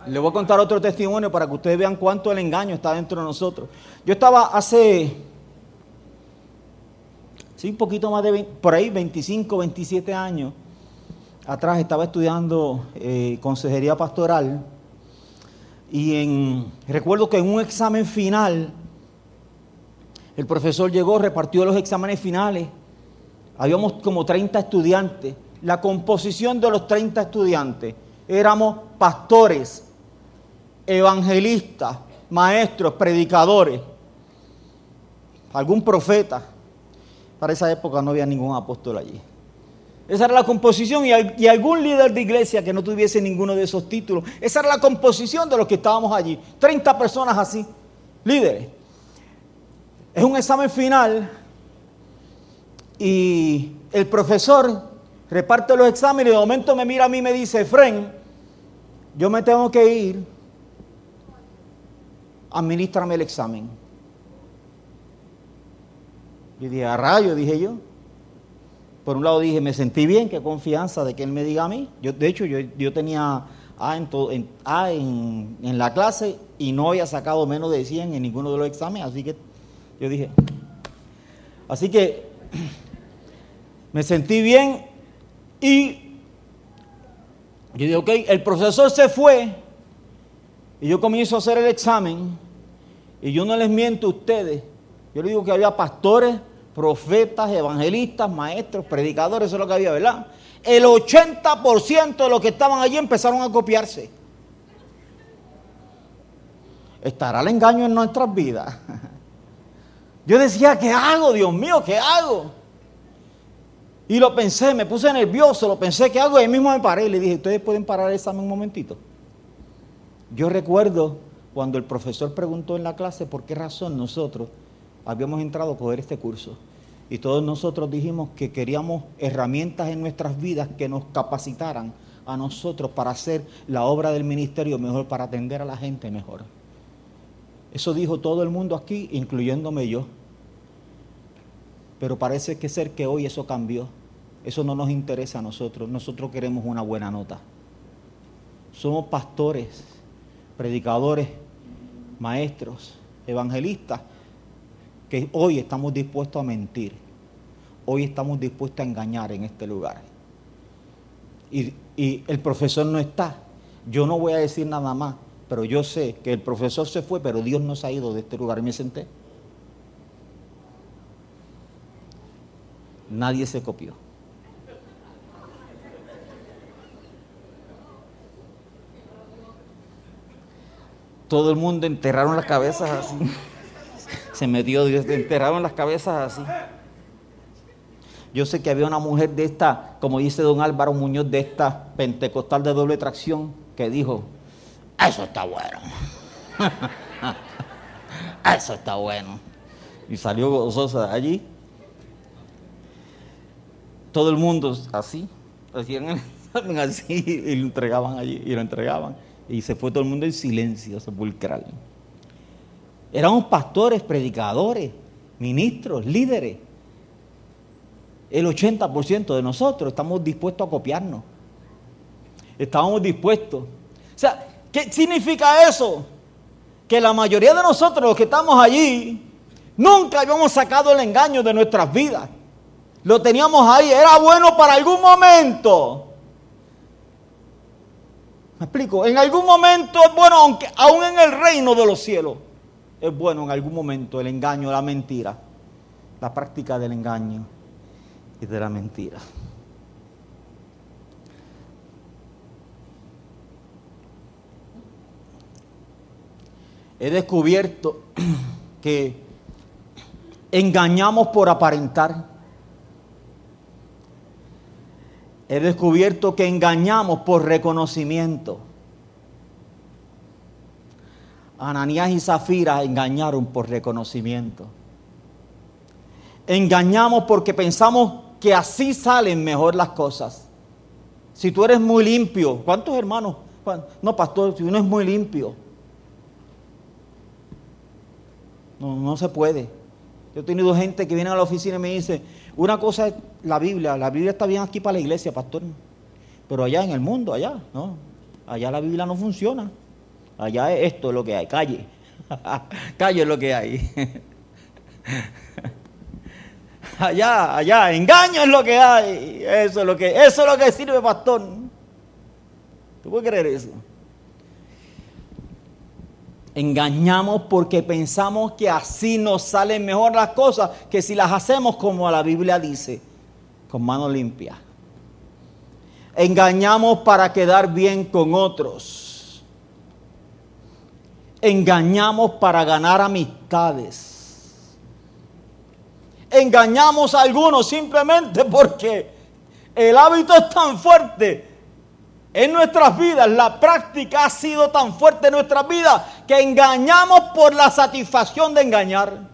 Le voy a contar otro testimonio para que ustedes vean cuánto el engaño está dentro de nosotros. Yo estaba hace, sí, un poquito más de, por ahí, 25, 27 años atrás, estaba estudiando eh, consejería pastoral y recuerdo que en un examen final, el profesor llegó, repartió los exámenes finales, habíamos como 30 estudiantes, la composición de los 30 estudiantes éramos pastores, evangelistas, maestros, predicadores, algún profeta. Para esa época no había ningún apóstol allí. Esa era la composición y, algún líder de iglesia que no tuviese ninguno de esos títulos. Esa era la composición de los que estábamos allí. 30 personas así, líderes. Es un examen final y el profesor reparte los exámenes y de momento me mira a mí y me dice, Fren, yo me tengo que ir, administrame el examen. Y dije, a rayo, dije yo. Por un lado dije, me sentí bien, qué confianza de que él me diga a mí. Yo, de hecho, yo, tenía A, en, en, la clase y no había sacado menos de 100 en ninguno de los exámenes, así que yo dije, así que me sentí bien y yo dije, ok, el profesor se fue y yo comienzo a hacer el examen y yo no les miento a ustedes, yo les digo que había pastores, profetas, evangelistas, maestros, predicadores, eso es lo que había, ¿verdad? El 80% de los que estaban allí empezaron a copiarse. ¿Estará el engaño en nuestras vidas? Yo decía, ¿qué hago, Dios mío? ¿Qué hago? Y lo pensé, me puse nervioso, lo pensé, ¿qué hago? Y ahí mismo me paré y le dije, ¿ustedes pueden parar el examen un momentito? Yo recuerdo cuando el profesor preguntó en la clase por qué razón nosotros habíamos entrado a coger este curso. Y todos nosotros dijimos que queríamos herramientas en nuestras vidas que nos capacitaran a nosotros para hacer la obra del ministerio mejor, para atender a la gente mejor. Eso dijo todo el mundo aquí, incluyéndome yo. Pero parece que ser que hoy eso cambió. Eso no nos interesa a nosotros. Nosotros queremos una buena nota. Somos pastores, predicadores, maestros, evangelistas que hoy estamos dispuestos a mentir, hoy estamos dispuestos a engañar en este lugar. Y, el profesor no está. Yo no voy a decir nada más, pero yo sé que el profesor se fue, pero Dios no se ha ido de este lugar. Y me senté. Nadie se copió. Todo el mundo enterraron las cabezas así se metió, enterraron las cabezas así. Yo sé que había una mujer de esta, como dice don Álvaro Muñoz, de esta pentecostal de doble tracción, que dijo, eso está bueno. eso está bueno. Y salió gozosa allí. Todo el mundo así, hacían así y lo entregaban allí, y lo entregaban. Y se fue todo el mundo en silencio sepulcral. Éramos pastores, predicadores, ministros, líderes. El 80% de nosotros estamos dispuestos a copiarnos. Estábamos dispuestos. O sea, ¿qué significa eso? Que la mayoría de nosotros, los que estamos allí, nunca habíamos sacado el engaño de nuestras vidas. Lo teníamos ahí, era bueno para algún momento. ¿Me explico? En algún momento es bueno, aunque aún en el reino de los cielos es bueno en algún momento el engaño, la mentira, la práctica del engaño y de la mentira. He descubierto que engañamos por aparentar. He descubierto que engañamos por reconocimiento. Ananías y Zafira engañaron por reconocimiento. Engañamos porque pensamos que así salen mejor las cosas. Si tú eres muy limpio, ¿cuántos hermanos? No, pastor, si uno es muy limpio. No, no se puede. Yo he tenido gente que viene a la oficina y me dice, una cosa es la Biblia, la Biblia está bien aquí para la iglesia, pastor, pero allá en el mundo, allá, no, allá la Biblia no funciona. Allá esto es lo que hay, calle. calle es lo que hay. allá, allá, engaño es lo que hay. Eso es lo que, eso es lo que sirve, pastor. ¿Tú puedes creer eso? Engañamos porque pensamos que así nos salen mejor las cosas que si las hacemos como la Biblia dice, con mano limpia. Engañamos para quedar bien con otros engañamos para ganar amistades. Engañamos a algunos simplemente porque El hábito es tan fuerte en nuestras vidas, la práctica ha sido tan fuerte en nuestras vidas que engañamos por la satisfacción de engañar.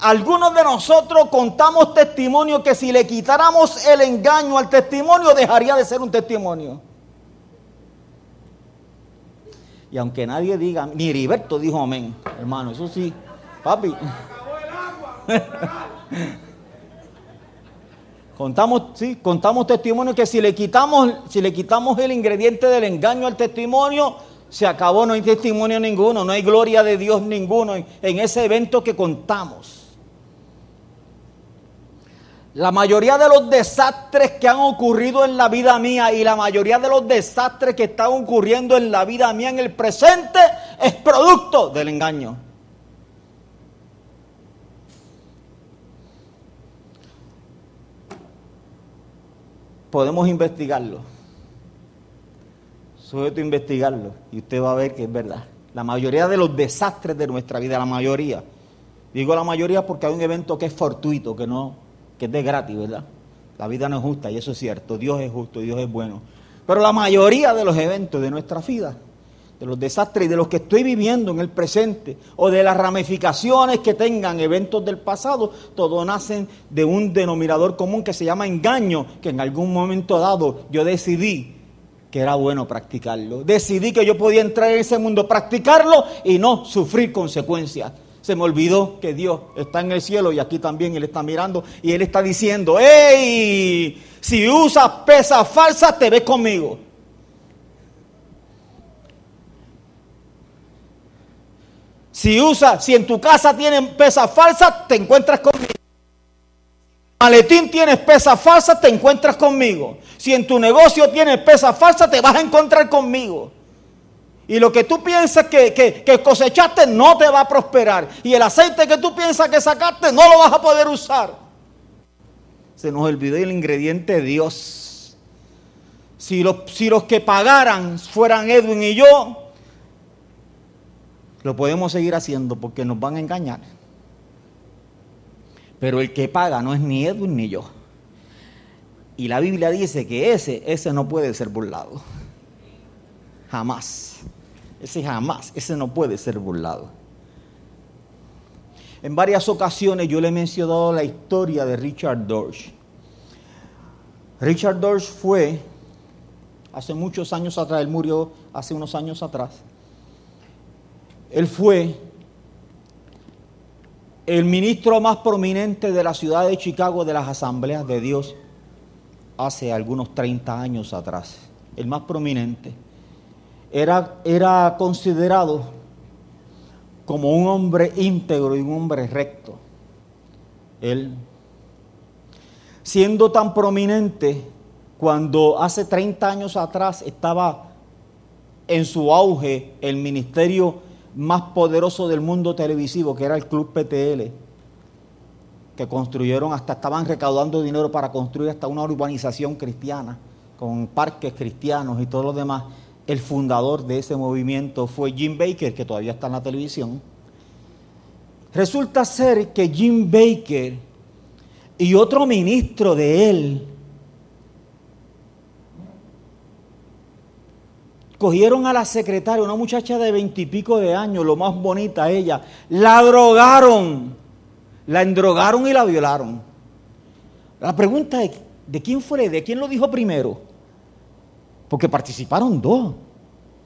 Algunos de nosotros contamos testimonio que si le quitáramos el engaño al testimonio dejaría de ser un testimonio. Y aunque nadie diga, ni Heriberto dijo amén, hermano, eso sí, papi. contamos, sí, contamos testimonio que si le quitamos, si le quitamos el ingrediente del engaño al testimonio, se acabó, no hay testimonio ninguno, no hay gloria de Dios ninguno en ese evento que contamos. La mayoría de los desastres que han ocurrido en la vida mía y la mayoría de los desastres que están ocurriendo en la vida mía en el presente es producto del engaño. Podemos investigarlo. Sujeto a investigarlo y usted va a ver que es verdad. La mayoría de los desastres de nuestra vida, la mayoría. Digo la mayoría porque hay un evento que es fortuito, que no que es de gratis, ¿verdad? La vida no es justa y eso es cierto, Dios es justo Dios es bueno. Pero la mayoría de los eventos de nuestra vida, de los desastres y de los que estoy viviendo en el presente, o de las ramificaciones que tengan eventos del pasado, todos nacen de un denominador común que se llama engaño, que en algún momento dado yo decidí que era bueno practicarlo. Decidí que yo podía entrar en ese mundo, practicarlo y no sufrir consecuencias. Se me olvidó que Dios está en el cielo y aquí también Él está mirando y Él está diciendo, ¡Ey! Si usas pesas falsas, te ves conmigo. Si usas, si en tu casa tienen pesas falsas, te encuentras conmigo. Maletín tienes pesas falsas, te encuentras conmigo. Si en tu negocio tienes pesas falsas, te vas a encontrar conmigo. Y lo que tú piensas que, cosechaste no te va a prosperar. Y el aceite que tú piensas que sacaste no lo vas a poder usar. Se nos olvidó el ingrediente Dios. Si los, si los que pagaran fueran Edwin y yo, lo podemos seguir haciendo porque nos van a engañar. Pero el que paga no es ni Edwin ni yo. Y la Biblia dice que ese, ese no puede ser burlado. Jamás. Ese jamás, ese no puede ser burlado. En varias ocasiones yo le he mencionado la historia de Richard Dorsch. Richard Dorsch fue, hace muchos años atrás, él murió hace unos años atrás, él fue el ministro más prominente de la ciudad de Chicago de las asambleas de Dios hace algunos 30 años atrás, el más prominente era, era considerado como un hombre íntegro y un hombre recto. Él, siendo tan prominente, cuando hace 30 años atrás estaba en su auge el ministerio más poderoso del mundo televisivo, que era el Club PTL, que construyeron hasta, estaban recaudando dinero para construir hasta una urbanización cristiana, con parques cristianos y todo lo demás el fundador de ese movimiento fue Jim Baker, que todavía está en la televisión. Resulta ser que Jim Baker y otro ministro de él cogieron a la secretaria, una muchacha de veintipico de años, lo más bonita ella, la drogaron, la endrogaron y la violaron. La pregunta es, ¿de quién fue? ¿De quién lo dijo primero? Porque participaron dos.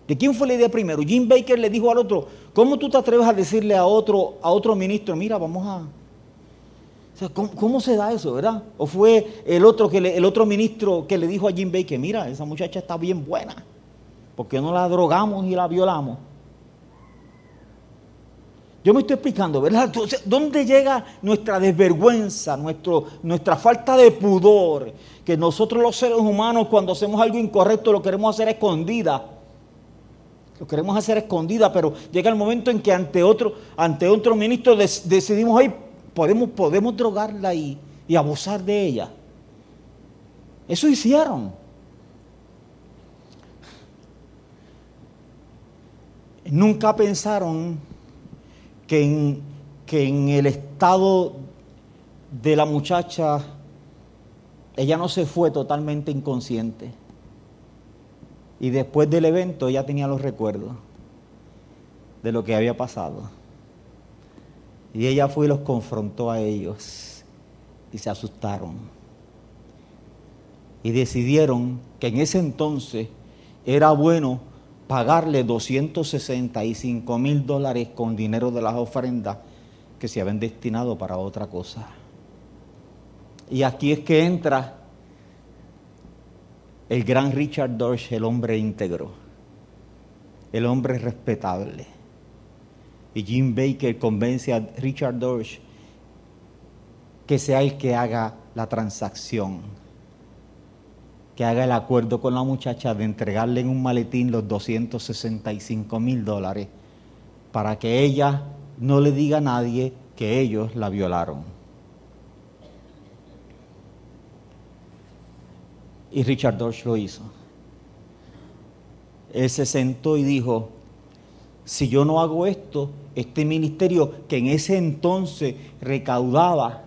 ¿De quién fue la idea primero? Jim Baker le dijo al otro, ¿cómo tú te atreves a decirle a otro, a otro ministro, mira, vamos a... ¿cómo, se da eso, verdad? ¿O fue el otro, que el otro ministro que le dijo a Jim Baker, mira, esa muchacha está bien buena, ¿por qué no la drogamos y la violamos? Yo me estoy explicando, ¿verdad? ¿dónde llega nuestra desvergüenza, nuestro, nuestra falta de pudor? Que nosotros los seres humanos cuando hacemos algo incorrecto lo queremos hacer escondida. Lo queremos hacer escondida, pero llega el momento en que ante otro, ante otro ministro decidimos, ahí podemos, podemos drogarla y, y abusar de ella. Eso hicieron. Nunca pensaron que en, que en el estado de la muchacha ella no se fue totalmente inconsciente. Y después del evento ella tenía los recuerdos de lo que había pasado. Y ella fue y los confrontó a ellos y se asustaron. Y decidieron que en ese entonces era bueno pagarle 265 mil dólares con dinero de las ofrendas que se habían destinado para otra cosa. Y aquí es que entra el gran Richard Dorsch, el hombre íntegro, el hombre respetable. Y Jim Baker convence a Richard Dorsch que sea el que haga la transacción, que haga el acuerdo con la muchacha de entregarle en un maletín los 265 mil dólares para que ella no le diga a nadie que ellos la violaron. Y Richard Dorsch lo hizo. Él se sentó y dijo, si yo no hago esto, este ministerio que en ese entonces recaudaba,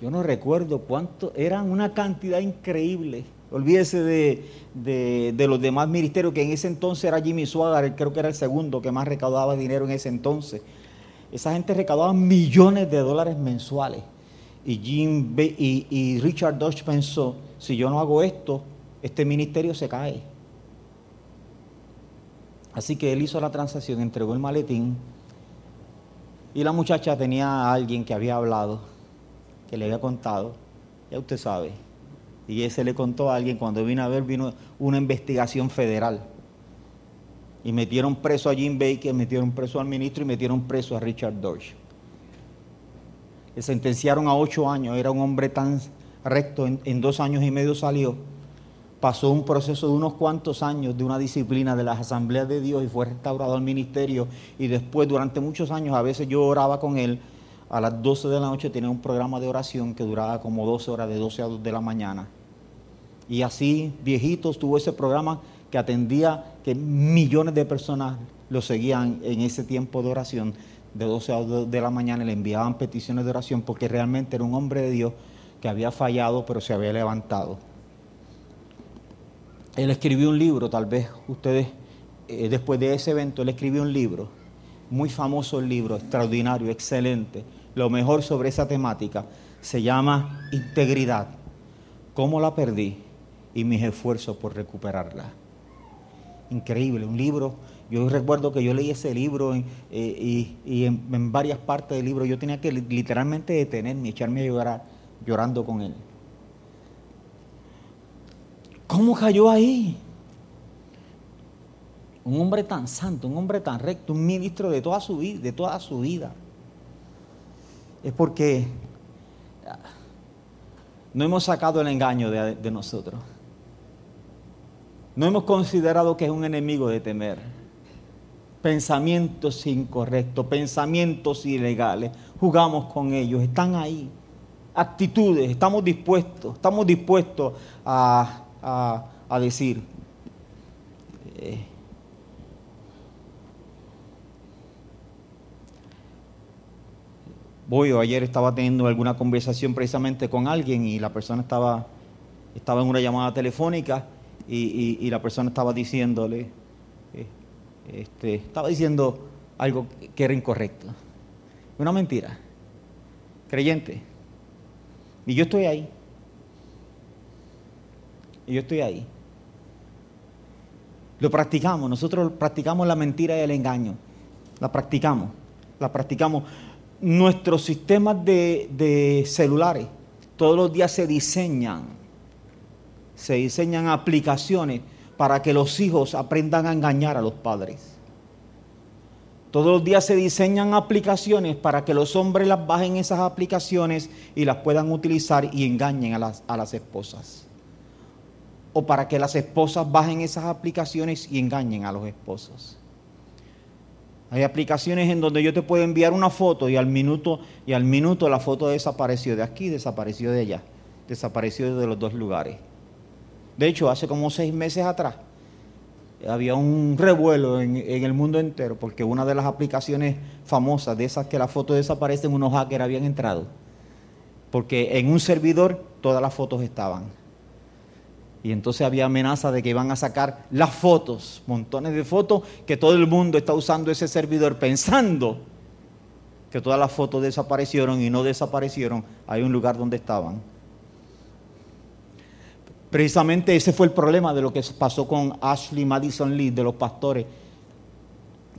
yo no recuerdo cuánto, eran una cantidad increíble. Olvídese de, los demás ministerios, que en ese entonces era Jimmy Swagger, creo que era el segundo que más recaudaba dinero en ese entonces. Esa gente recaudaba millones de dólares mensuales. Y, Jim y, Richard Dodge pensó, si yo no hago esto, este ministerio se cae. Así que él hizo la transacción, entregó el maletín y la muchacha tenía a alguien que había hablado, que le había contado, ya usted sabe. Y ese le contó a alguien, cuando vino a ver, vino una investigación federal. Y metieron preso a Jim Baker, metieron preso al ministro y metieron preso a Richard Dodge le sentenciaron a ocho años, era un hombre tan recto, en, dos años y medio salió. Pasó un proceso de unos cuantos años de una disciplina de las asambleas de Dios y fue restaurado al ministerio. Y después, durante muchos años, a veces yo oraba con él. A las 12 de la noche tenía un programa de oración que duraba como 12 horas, de 12 a 2 de la mañana. Y así, viejitos, tuvo ese programa que atendía que millones de personas lo seguían en ese tiempo de oración de 12 a 2 de la mañana le enviaban peticiones de oración porque realmente era un hombre de Dios que había fallado pero se había levantado. Él escribió un libro, tal vez ustedes, eh, después de ese evento, él escribió un libro, muy famoso el libro, extraordinario, excelente. Lo mejor sobre esa temática se llama Integridad. ¿Cómo la perdí? Y mis esfuerzos por recuperarla. Increíble, un libro yo recuerdo que yo leí ese libro eh, y, en, varias partes del libro yo tenía que literalmente detenerme y echarme a llorar llorando con él. ¿Cómo cayó ahí? Un hombre tan santo, un hombre tan recto, un ministro de toda su vida, de toda su vida. Es porque no hemos sacado el engaño de nosotros. No hemos considerado que es un enemigo de temer pensamientos incorrectos, pensamientos ilegales, jugamos con ellos, están ahí. Actitudes, estamos dispuestos, estamos dispuestos a, decir. Eh, voy o ayer estaba teniendo alguna conversación precisamente con alguien y la persona estaba, estaba en una llamada telefónica y la persona estaba diciéndole, este, estaba diciendo algo que era incorrecto. Una mentira. Creyente. Y yo estoy ahí. Y yo estoy ahí. Lo practicamos. Nosotros practicamos la mentira y el engaño. La practicamos. La practicamos. Nuestros sistemas de, de celulares todos los días se diseñan. Se diseñan aplicaciones para que los hijos aprendan a engañar a los padres. Todos los días se diseñan aplicaciones para que los hombres las bajen esas aplicaciones y las puedan utilizar y engañen a las, a las esposas. O para que las esposas bajen esas aplicaciones y engañen a los esposos. Hay aplicaciones en donde yo te puedo enviar una foto y al minuto y al minuto la foto desapareció de aquí, desapareció de allá, desapareció de los dos lugares. De hecho, hace como seis meses atrás, había un revuelo en, el mundo entero porque una de las aplicaciones famosas de esas que la foto desaparecen, unos hackers habían entrado. porque en un servidor todas las fotos estaban. Y entonces había amenaza de que iban a sacar las fotos, montones de fotos, que todo el mundo está usando ese servidor pensando que todas las fotos desaparecieron y no desaparecieron. Hay un lugar donde estaban. Precisamente ese fue el problema de lo que pasó con Ashley Madison Lee, de los pastores,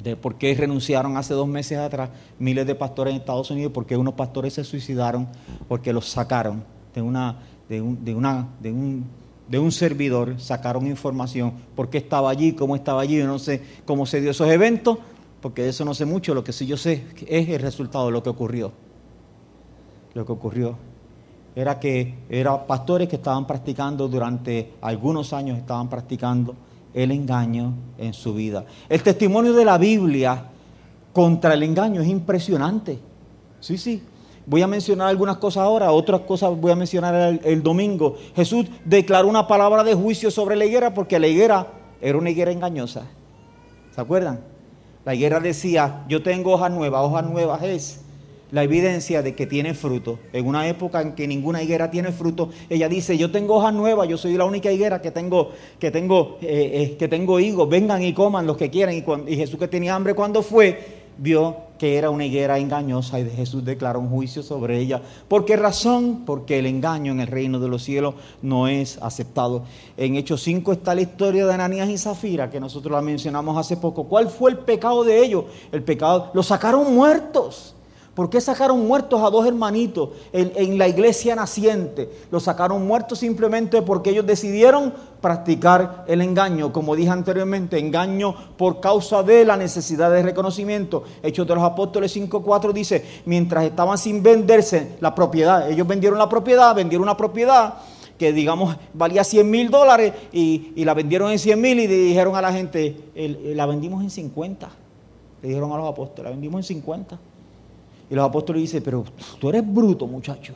de por qué renunciaron hace dos meses atrás miles de pastores en Estados Unidos, porque unos pastores se suicidaron, porque los sacaron de, una, de, un, de, una, de, un, de un servidor, sacaron información, por qué estaba allí, cómo estaba allí, no sé cómo se dio esos eventos, porque de eso no sé mucho, lo que sí yo sé es el resultado de lo que ocurrió. Lo que ocurrió era que eran pastores que estaban practicando durante algunos años, estaban practicando el engaño en su vida. El testimonio de la Biblia contra el engaño es impresionante. Sí, sí. Voy a mencionar algunas cosas ahora, otras cosas voy a mencionar el, domingo. Jesús declaró una palabra de juicio sobre la higuera porque la higuera era una higuera engañosa. ¿Se acuerdan? La higuera decía, yo tengo hojas nuevas, hojas nuevas es la evidencia de que tiene fruto. En una época en que ninguna higuera tiene fruto, ella dice, yo tengo hojas nuevas, yo soy la única higuera que tengo, que tengo, eh, eh, que tengo higos, vengan y coman los que quieran. Y, y Jesús que tenía hambre cuando fue, vio que era una higuera engañosa y Jesús declaró un juicio sobre ella. ¿Por qué razón? Porque el engaño en el reino de los cielos no es aceptado. En Hechos 5 está la historia de Ananías y Zafira, que nosotros la mencionamos hace poco. ¿Cuál fue el pecado de ellos? El pecado, los sacaron muertos. ¿Por qué sacaron muertos a dos hermanitos en, la iglesia naciente? Los sacaron muertos simplemente porque ellos decidieron practicar el engaño, como dije anteriormente, engaño por causa de la necesidad de reconocimiento. Hechos de los Apóstoles 5.4 dice, mientras estaban sin venderse la propiedad, ellos vendieron la propiedad, vendieron una propiedad que digamos valía 100 mil dólares y, y, la vendieron en 100 mil y dijeron a la gente, la vendimos en 50. Le dijeron a los apóstoles, la vendimos en 50. Y los apóstoles dicen, pero tú eres bruto, muchacho.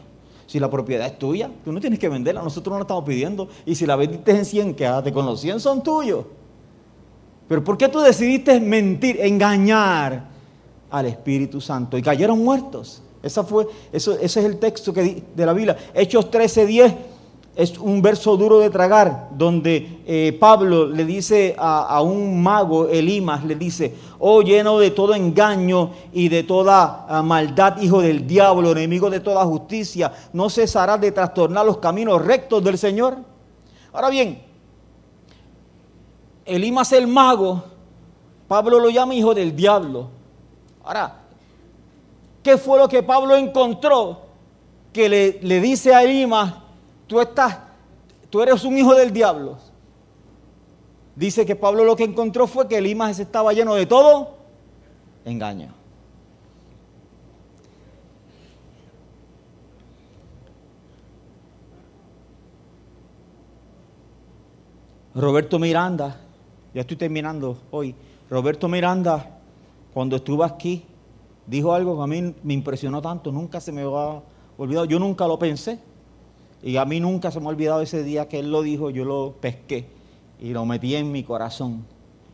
Si la propiedad es tuya, tú no tienes que venderla, nosotros no la estamos pidiendo. Y si la vendiste en 100, quédate con los 100, son tuyos. Pero ¿por qué tú decidiste mentir, engañar al Espíritu Santo? Y cayeron muertos. Esa fue, eso, ese es el texto que, de la Biblia. Hechos 13, 10 es un verso duro de tragar, donde eh, Pablo le dice a, un mago, Elimas, le dice, oh lleno de todo engaño y de toda uh, maldad, hijo del diablo, enemigo de toda justicia, ¿no cesarás de trastornar los caminos rectos del Señor? Ahora bien, Elimas el mago, Pablo lo llama hijo del diablo. Ahora, ¿qué fue lo que Pablo encontró que le, le dice a Elimas, tú estás, tú eres un hijo del diablo. Dice que Pablo lo que encontró fue que el Elimas estaba lleno de todo engaño. Roberto Miranda, ya estoy terminando hoy. Roberto Miranda, cuando estuvo aquí, dijo algo que a mí me impresionó tanto, nunca se me va olvidado, yo nunca lo pensé. Y a mí nunca se me ha olvidado ese día que él lo dijo, yo lo pesqué y lo metí en mi corazón.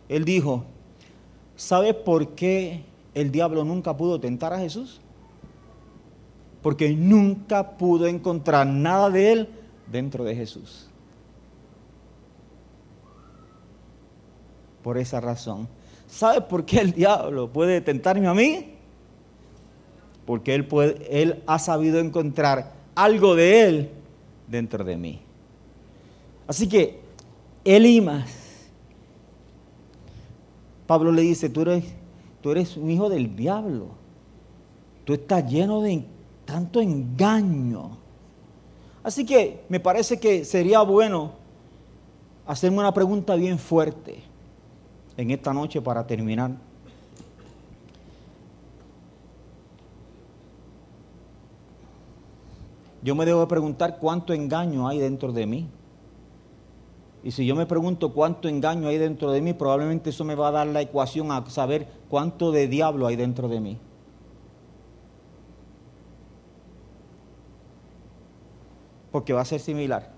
Él dijo, ¿sabes por qué el diablo nunca pudo tentar a Jesús? Porque nunca pudo encontrar nada de él dentro de Jesús. Por esa razón. ¿Sabes por qué el diablo puede tentarme a mí? Porque él, puede, él ha sabido encontrar algo de él dentro de mí. Así que Elimas, Pablo le dice, tú eres, tú eres un hijo del diablo, tú estás lleno de tanto engaño. Así que me parece que sería bueno hacerme una pregunta bien fuerte en esta noche para terminar. Yo me debo preguntar cuánto engaño hay dentro de mí. Y si yo me pregunto cuánto engaño hay dentro de mí, probablemente eso me va a dar la ecuación a saber cuánto de diablo hay dentro de mí. Porque va a ser similar.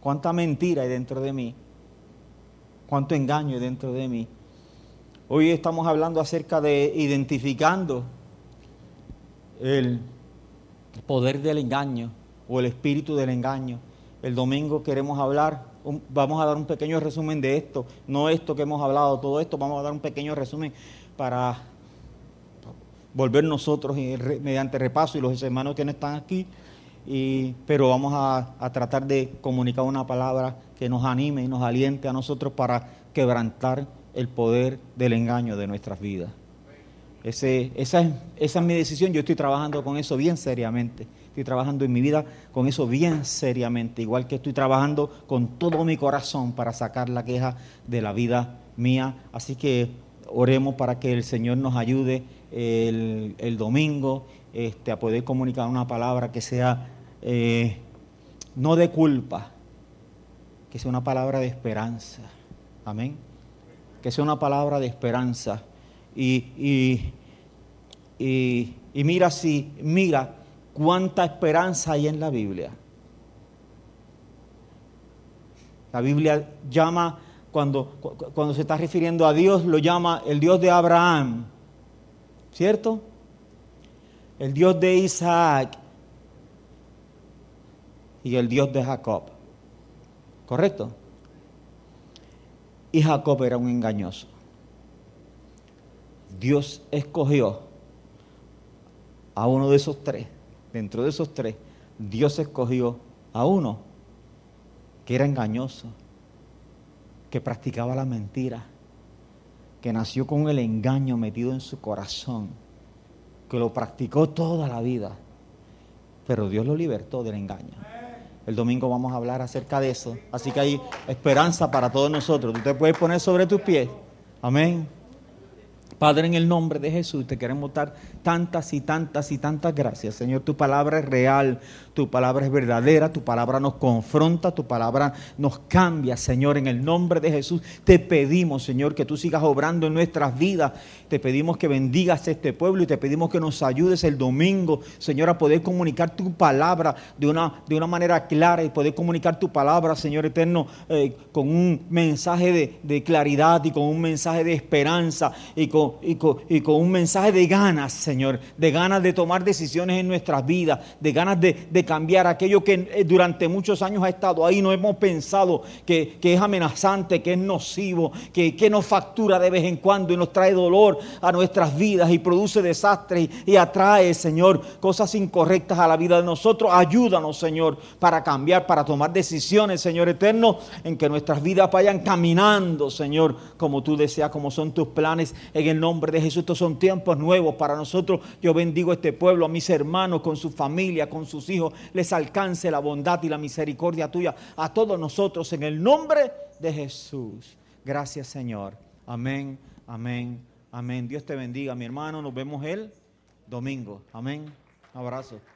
Cuánta mentira hay dentro de mí. Cuánto engaño hay dentro de mí. Hoy estamos hablando acerca de identificando el poder del engaño o el espíritu del engaño. El domingo queremos hablar, vamos a dar un pequeño resumen de esto, no esto que hemos hablado, todo esto, vamos a dar un pequeño resumen para volver nosotros mediante repaso y los hermanos que no están aquí, pero vamos a, tratar de comunicar una palabra que nos anime y nos aliente a nosotros para quebrantar el poder del engaño de nuestras vidas. Esa es mi decisión, yo estoy trabajando con eso bien seriamente, estoy trabajando en mi vida con eso bien seriamente, igual que estoy trabajando con todo mi corazón para sacar la queja de la vida mía. Así que oremos para que el Señor nos ayude el, domingo este, a poder comunicar una palabra que sea eh, no de culpa, que sea una palabra de esperanza. Amén. Que sea una palabra de esperanza y, y, mira si, mira cuánta esperanza hay en la Biblia. La Biblia llama, cuando, cuando se está refiriendo a Dios, lo llama el Dios de Abraham, ¿cierto? El Dios de Isaac y el Dios de Jacob. ¿Correcto? Y Jacob era un engañoso. Dios escogió a uno de esos tres, dentro de esos tres, Dios escogió a uno que era engañoso, que practicaba la mentira, que nació con el engaño metido en su corazón, que lo practicó toda la vida, pero Dios lo libertó del engaño. El domingo vamos a hablar acerca de eso, así que hay esperanza para todos nosotros. Tú te puedes poner sobre tus pies. Amén. Padre, en el nombre de Jesús te queremos dar tantas y tantas y tantas gracias. Señor, tu palabra es real, tu palabra es verdadera, tu palabra nos confronta, tu palabra nos cambia, Señor. En el nombre de Jesús te pedimos, Señor, que tú sigas obrando en nuestras vidas. Te pedimos que bendigas este pueblo y te pedimos que nos ayudes el domingo, Señor, a poder comunicar tu palabra de una, de una manera clara y poder comunicar tu palabra, Señor eterno, eh, con un mensaje de, de claridad y con un mensaje de esperanza y con y con, un mensaje de ganas, Señor, de ganas de tomar decisiones en nuestras vidas, de ganas de, cambiar aquello que eh, durante muchos años ha estado ahí, no hemos pensado que, es amenazante, que es nocivo, que, que, nos factura de vez en cuando y nos trae dolor a nuestras vidas y produce desastres y, y atrae, Señor, cosas incorrectas a la vida de nosotros. Ayúdanos, Señor, para cambiar, para tomar decisiones, Señor eterno, en que nuestras vidas vayan caminando, Señor, como tú deseas, como son tus planes en el nombre de Jesús. Estos son tiempos nuevos para nosotros. Yo bendigo a este pueblo, a mis hermanos, con su familia, con sus hijos. Les alcance la bondad y la misericordia tuya a todos nosotros en el nombre de Jesús. Gracias Señor. Amén, amén, amén. Dios te bendiga, mi hermano. Nos vemos el domingo. Amén. abrazo.